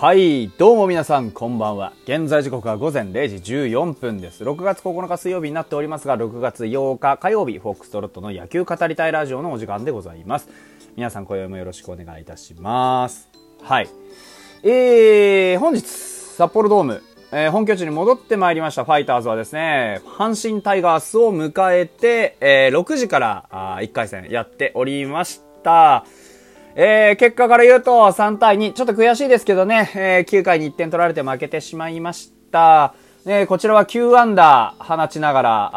はい、どうも皆さんこんばんは。現在時刻は午前0時14分です。6月9日水曜日になっておりますが、6月8日火曜日、フォックストロットの野球語りたいラジオのお時間でございます。皆さん今宵もよろしくお願いいたします。はい。えー、本日、札幌ドーム、えー本拠地に戻ってまいりましたファイターズはですね、阪神タイガースを迎えて、えー6時からあ1回戦やっておりました。えー、結果から言うと3対2、ちょっと悔しいですけどね、えー9回に1点取られて負けてしまいました。ね、こちらは9アンダー放ちながら、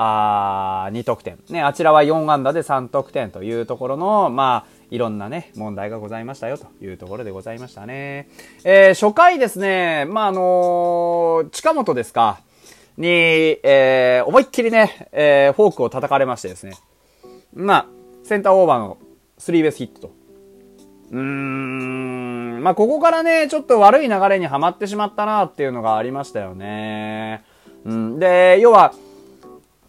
あ2得点。ね、あちらは4アンダーで3得点というところの、まあ、いろんなね、問題がございましたよというところでございましたね。えー初回ですね、まあ、あのー近本ですか、に、えー思いっきりね、えーフォークを叩かれましてですね。まあ、センターオーバーのスリーベースヒットと。うーん、まあ、ここからね、ちょっと悪い流れにはまってしまったなっていうのがありましたよね。うん、で、要は、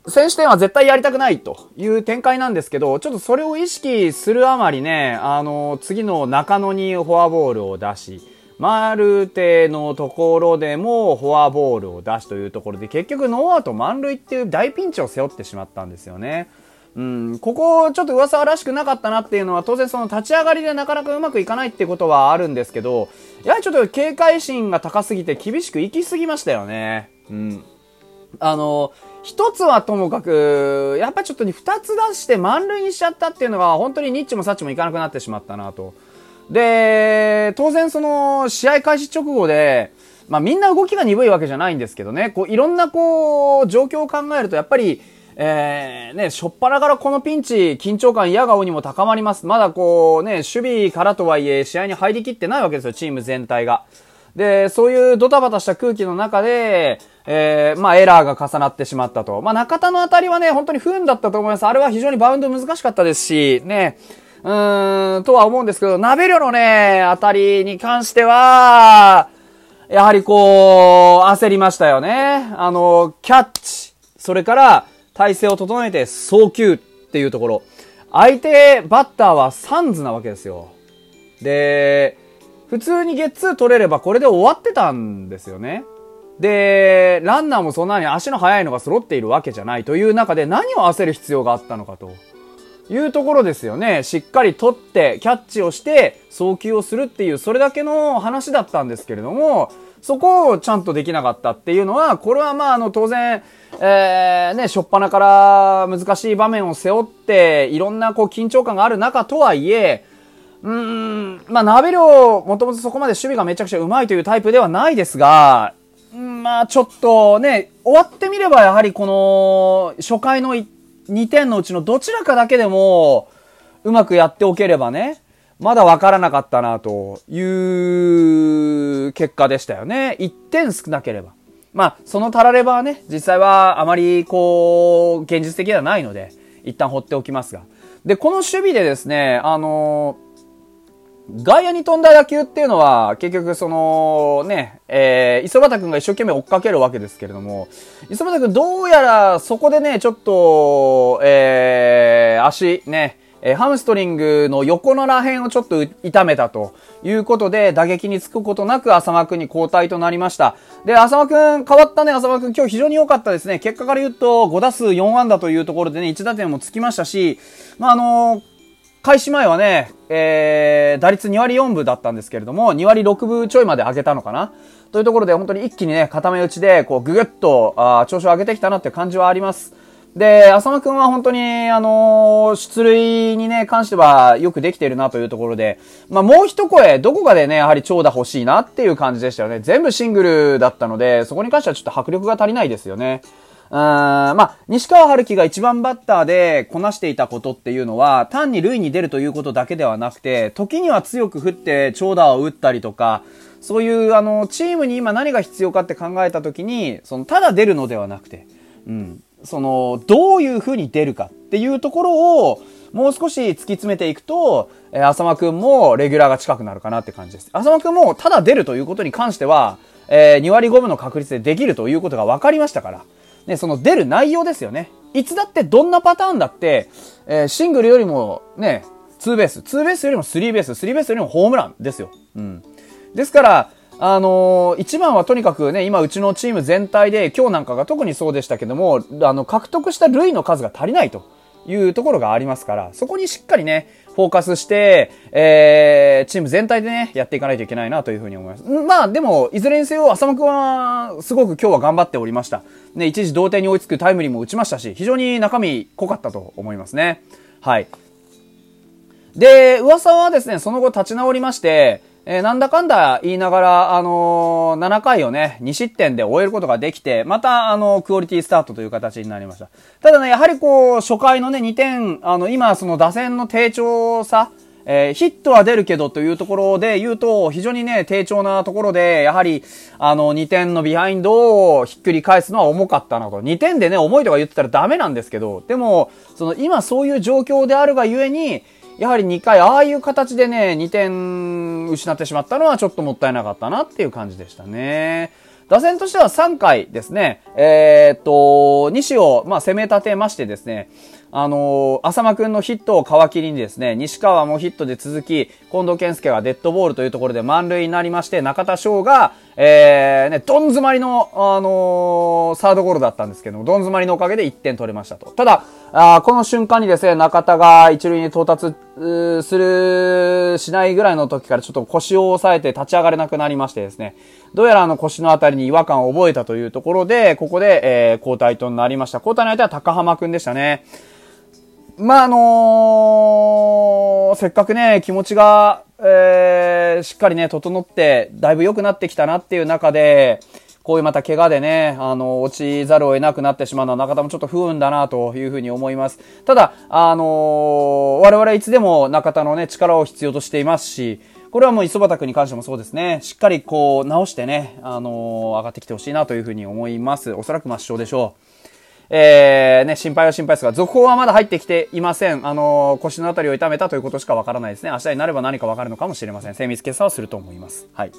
選手点は絶対やりたくないという展開なんですけど、ちょっとそれを意識するあまりね、あの、次の中野にフォアボールを出し、マルテのところでもフォアボールを出しというところで、結局ノーアウト満塁っていう大ピンチを背負ってしまったんですよね。うん、ここちょっと噂らしくなかったなっていうのは当然その立ち上がりでなかなかうまくいかないってことはあるんですけど、やはりちょっと警戒心が高すぎて厳しく行き過ぎましたよね。うん。あの、一つはともかく、やっぱりちょっとに二つ出して満塁にしちゃったっていうのが本当にニッチもサッチもいかなくなってしまったなと。で、当然その試合開始直後で、まあみんな動きが鈍いわけじゃないんですけどね、こういろんなこう状況を考えるとやっぱり、えー、ね、しょっぱなからこのピンチ、緊張感、嫌顔にも高まります。まだこうね、守備からとはいえ試合に入りきってないわけですよ、チーム全体が。で、そういうドタバタした空気の中で、えー、まあエラーが重なってしまったと。まあ中田の当たりはね、本当に不運だったと思います。あれは非常にバウンド難しかったですし、ね、うーん、とは思うんですけど、ナベリョのね、当たりに関しては、やはりこう、焦りましたよね。あの、キャッチ、それから体勢を整えて送球っていうところ。相手バッターはサンズなわけですよ。で、普通にゲッツー取れればこれで終わってたんですよね。で、ランナーもそんなに足の速いのが揃っているわけじゃないという中で何を焦る必要があったのかというところですよね。しっかり取って、キャッチをして、送球をするっていう、それだけの話だったんですけれども、そこをちゃんとできなかったっていうのは、これはまあ、あの、当然、えー、ね、しょっぱなから難しい場面を背負って、いろんなこう緊張感がある中とはいえ、うーん、まあ、ナベリョ、もともとそこまで守備がめちゃくちゃうまいというタイプではないですが、まあ、ちょっとね、終わってみればやはりこの、初回の2点のうちのどちらかだけでも、うまくやっておければね、まだわからなかったな、という結果でしたよね。1点少なければ。まあ、そのタラレバはね、実際はあまりこう、現実的ではないので、一旦放っておきますが。で、この守備でですね、あの外野に飛んだ野球っていうのは、結局その、ね、えー、磯畑くんが一生懸命追っかけるわけですけれども、磯畑くんどうやらそこでね、ちょっと、えー、足、ね、えーハムストリングの横のら辺をちょっと痛めたということで、打撃につくことなく浅間くんに交代となりました。で、浅間くん、変わったね、浅間くん今日非常に良かったですね。結果から言うと、5打数4安打というところでね、1打点もつきましたし、まあ、あのー開始前はね、えー、打率2割4分だったんですけれども、2割6分ちょいまで上げたのかな？というところで本当に一気にね、固め打ちで、こう、ぐぐっと、あ調子を上げてきたなって感じはあります。で、浅間くんは本当に、あのー出塁にね、関してはよくできているなというところで、まあ、もう一声、どこかでね、やはり長打欲しいなっていう感じでしたよね。全部シングルだったので、そこに関してはちょっと迫力が足りないですよね。うーんまあ、西川春樹が一番バッターでこなしていたことっていうのは、単に塁に出るということだけではなくて、時には強く振って長打を打ったりとか、そういう、あの、チームに今何が必要かって考えたときに、その、ただ出るのではなくて、うん、その、どういう風に出るかっていうところを、もう少し突き詰めていくと、えー浅間くんもレギュラーが近くなるかなって感じです。浅間くんもただ出るということに関しては、えー2割5分の確率でできるということが分かりましたから、ね、その出る内容ですよね。いつだってどんなパターンだって、えーシングルよりもね、ツーベース、ツーベースよりもスリーベース、スリーベースよりもホームランですよ。うん。ですから、あのー、一番はとにかくね、今うちのチーム全体で、今日なんかが特にそうでしたけども、あの、獲得した塁の数が足りないというところがありますから、そこにしっかりね、フォーカスして、えー、チーム全体でね、やっていかないといけないなというふうに思います。まあ、でも、いずれにせよ、浅間くんは、すごく今日は頑張っておりました。ね、一時同点に追いつくタイムリーも打ちましたし、非常に中身濃かったと思いますね。はい。で、噂はですね、その後立ち直りまして、えー、なんだかんだ言いながら、あのー、7回をね、2失点で終えることができて、また、あのー、クオリティスタートという形になりました。ただね、やはりこう、初回のね、2点、あの、今、その打線の低調さ、えー、ヒットは出るけどというところで言うと、非常にね、低調なところで、やはり、あの、2点のビハインドをひっくり返すのは重かったなと。2点でね、重いとか言ってたらダメなんですけど、でも、その、今そういう状況であるがゆえに、やはり2回、ああいう形でね、2点失ってしまったのはちょっともったいなかったなっていう感じでしたね。打線としては3回ですね、えー、っと、西を、まあ、攻め立てましてですね、あのー、浅間くんのヒットを皮切りにですね、西川もヒットで続き、近藤健介がデッドボールというところで満塁になりまして、中田翔が、えー、ね、どん詰まりの、あのー、サードゴロだったんですけども、どん詰まりのおかげで1点取れましたと。ただ、あこの瞬間にですね、中田が一塁に到達する、しないぐらいの時からちょっと腰を押さえて立ち上がれなくなりましてですね、どうやらあの腰のあたりに違和感を覚えたというところで、ここで、えー、交代となりました。交代の相手は高浜くんでしたね。まあ、あのー、せっかくね、気持ちが、えー、しっかりね、整って、だいぶ良くなってきたなっていう中で、こういうまた怪我でね、あの、落ちざるを得なくなってしまうのは中田もちょっと不運だなというふうに思います。ただ、あのー、我々いつでも中田のね、力を必要としていますし、これはもう磯畑君に関してもそうですね。しっかりこう直してね、あのー、上がってきてほしいなというふうに思います。おそらく抹消でしょう。えー、ね、心配は心配ですが、続報はまだ入ってきていません。あのー、腰のあたりを痛めたということしかわからないですね。明日になれば何かわかるのかもしれません。精密検査をすると思います。はい。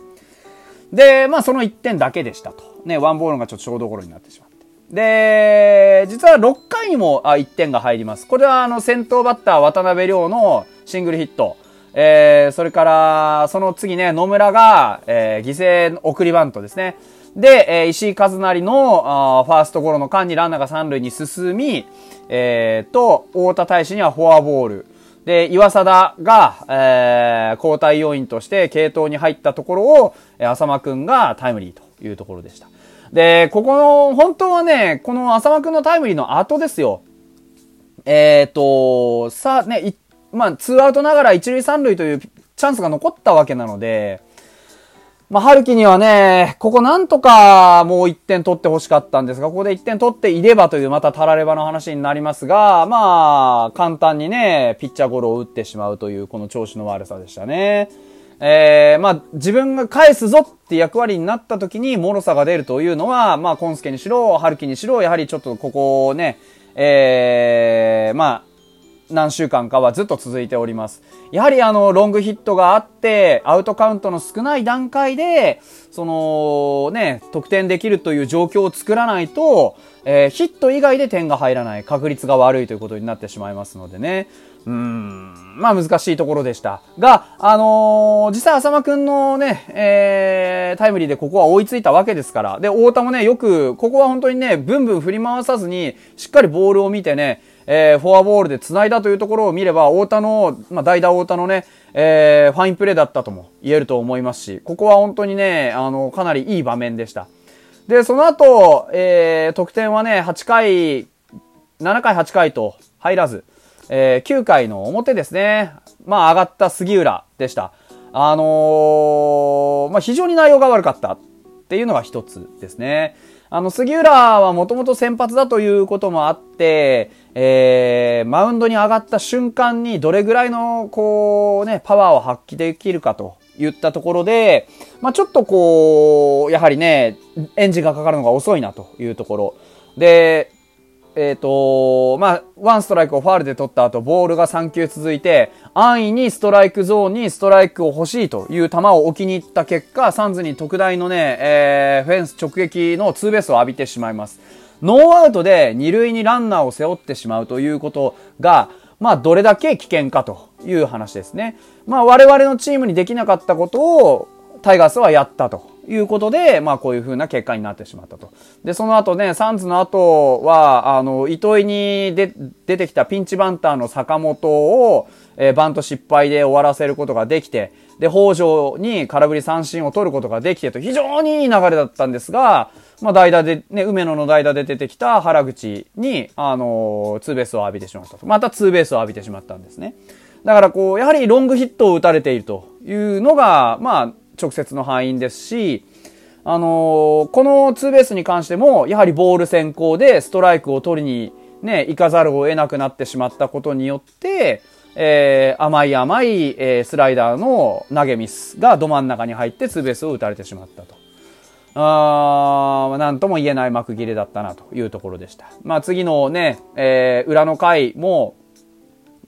で、まあその1点だけでしたと。ね、ワンボールがちょっとちょうど頃になってしまって。で、実は6回にもあ1点が入ります。これはあの先頭バッター渡辺亮のシングルヒット。えー、それから、その次ね、野村が、えー、犠牲送りバントですね。で、えー、石井和成のあファーストゴロの間にランナーが三塁に進み、えー、と、太田大使にはフォアボール。で、岩貞が、えー、交代要員として系統に入ったところを、えー、浅間くんがタイムリーというところでした。で、ここの、本当はね、この浅間くんのタイムリーの後ですよ。えっ、ー、と、さあね、まあ、ツーアウトながら一塁三塁というチャンスが残ったわけなので、まあ、春樹にはね、ここなんとかもう1点取って欲しかったんですが、ここで1点取っていればというまたたらればの話になりますが、まあ、簡単にね、ピッチャーゴロを打ってしまうというこの調子の悪さでしたね。えー、まあ、自分が返すぞって役割になった時に脆さが出るというのは、まあ、コンスケにしろ、春樹にしろ、やはりちょっとここをね、えー、まあ、何週間かはずっと続いております。やはりあの、ロングヒットがあって、アウトカウントの少ない段階で、その、ね、得点できるという状況を作らないと、えー、ヒット以外で点が入らない、確率が悪いということになってしまいますのでね。うん、まあ難しいところでした。が、あのー、実際浅間くんのね、えー、タイムリーでここは追いついたわけですから。で、太田もね、よく、ここは本当にね、ブンブン振り回さずに、しっかりボールを見てね、えー、フォアボールで繋いだというところを見れば、太田の、まあ、代打太田のね、えー、ファインプレーだったとも言えると思いますし、ここは本当にね、あの、かなりいい場面でした。で、その後、えー、得点はね、8回、7回、8回と入らず、えー、9回の表ですね。まあ、上がった杉浦でした。あのー、まあ、非常に内容が悪かったっていうのが一つですね。あの、杉浦はもともと先発だということもあって、えー、マウンドに上がった瞬間にどれぐらいの、こうね、パワーを発揮できるかと言ったところで、まあちょっとこう、やはりね、エンジンがかかるのが遅いなというところ。で、えっ、ー、と、まあ、ワンストライクをファールで取った後、ボールが3球続いて、安易にストライクゾーンにストライクを欲しいという球を置きに行った結果、サンズに特大のね、えー、フェンス直撃のツーベースを浴びてしまいます。ノーアウトで二塁にランナーを背負ってしまうということが、まあ、どれだけ危険かという話ですね。まあ、我々のチームにできなかったことを、タイガースはやったということで、まあこういう風な結果になってしまったと。で、その後ね、サンズの後は、あの、糸井に出てきたピンチバンターの坂本を、えー、バント失敗で終わらせることができて、で、北条に空振り三振を取ることができてと、非常にいい流れだったんですが、まあ代打で、ね、梅野の代打で出てきた原口に、あのー、ツーベースを浴びてしまったと。またツーベースを浴びてしまったんですね。だからこう、やはりロングヒットを打たれているというのが、まあ、直接の敗因ですし、あのー、このツーベースに関しても、やはりボール先行でストライクを取りにね、行かざるを得なくなってしまったことによって、えー、甘い甘い、えー、スライダーの投げミスがど真ん中に入ってツーベースを打たれてしまったと。あなんとも言えない幕切れだったなというところでした。まあ次のね、えー、裏の回も、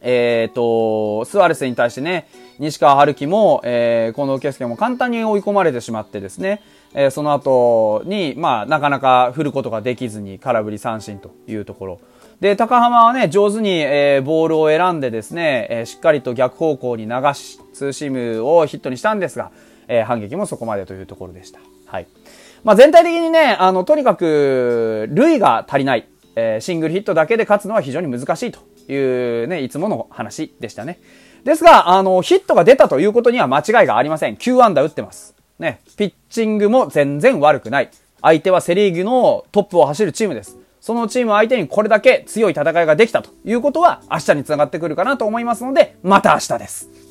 えっ、ー、と、スアレスに対してね、西川春樹も、えー、近藤圭介も簡単に追い込まれてしまってですね、えー、その後に、まあ、なかなか振ることができずに空振り三振というところ。で、高浜はね、上手に、えー、ボールを選んでですね、えー、しっかりと逆方向に流し、ツーシームをヒットにしたんですが、えー、反撃もそこまでというところでした。はい。まあ、全体的にね、あの、とにかく、塁が足りない。えー、シングルヒットだけで勝つのは非常に難しいというね、いつもの話でしたね。ですが、あの、ヒットが出たということには間違いがありません。9安打打ってます。ね、ピッチングも全然悪くない。相手はセリーグのトップを走るチームです。そのチーム相手にこれだけ強い戦いができたということは明日に繋がってくるかなと思いますので、また明日です。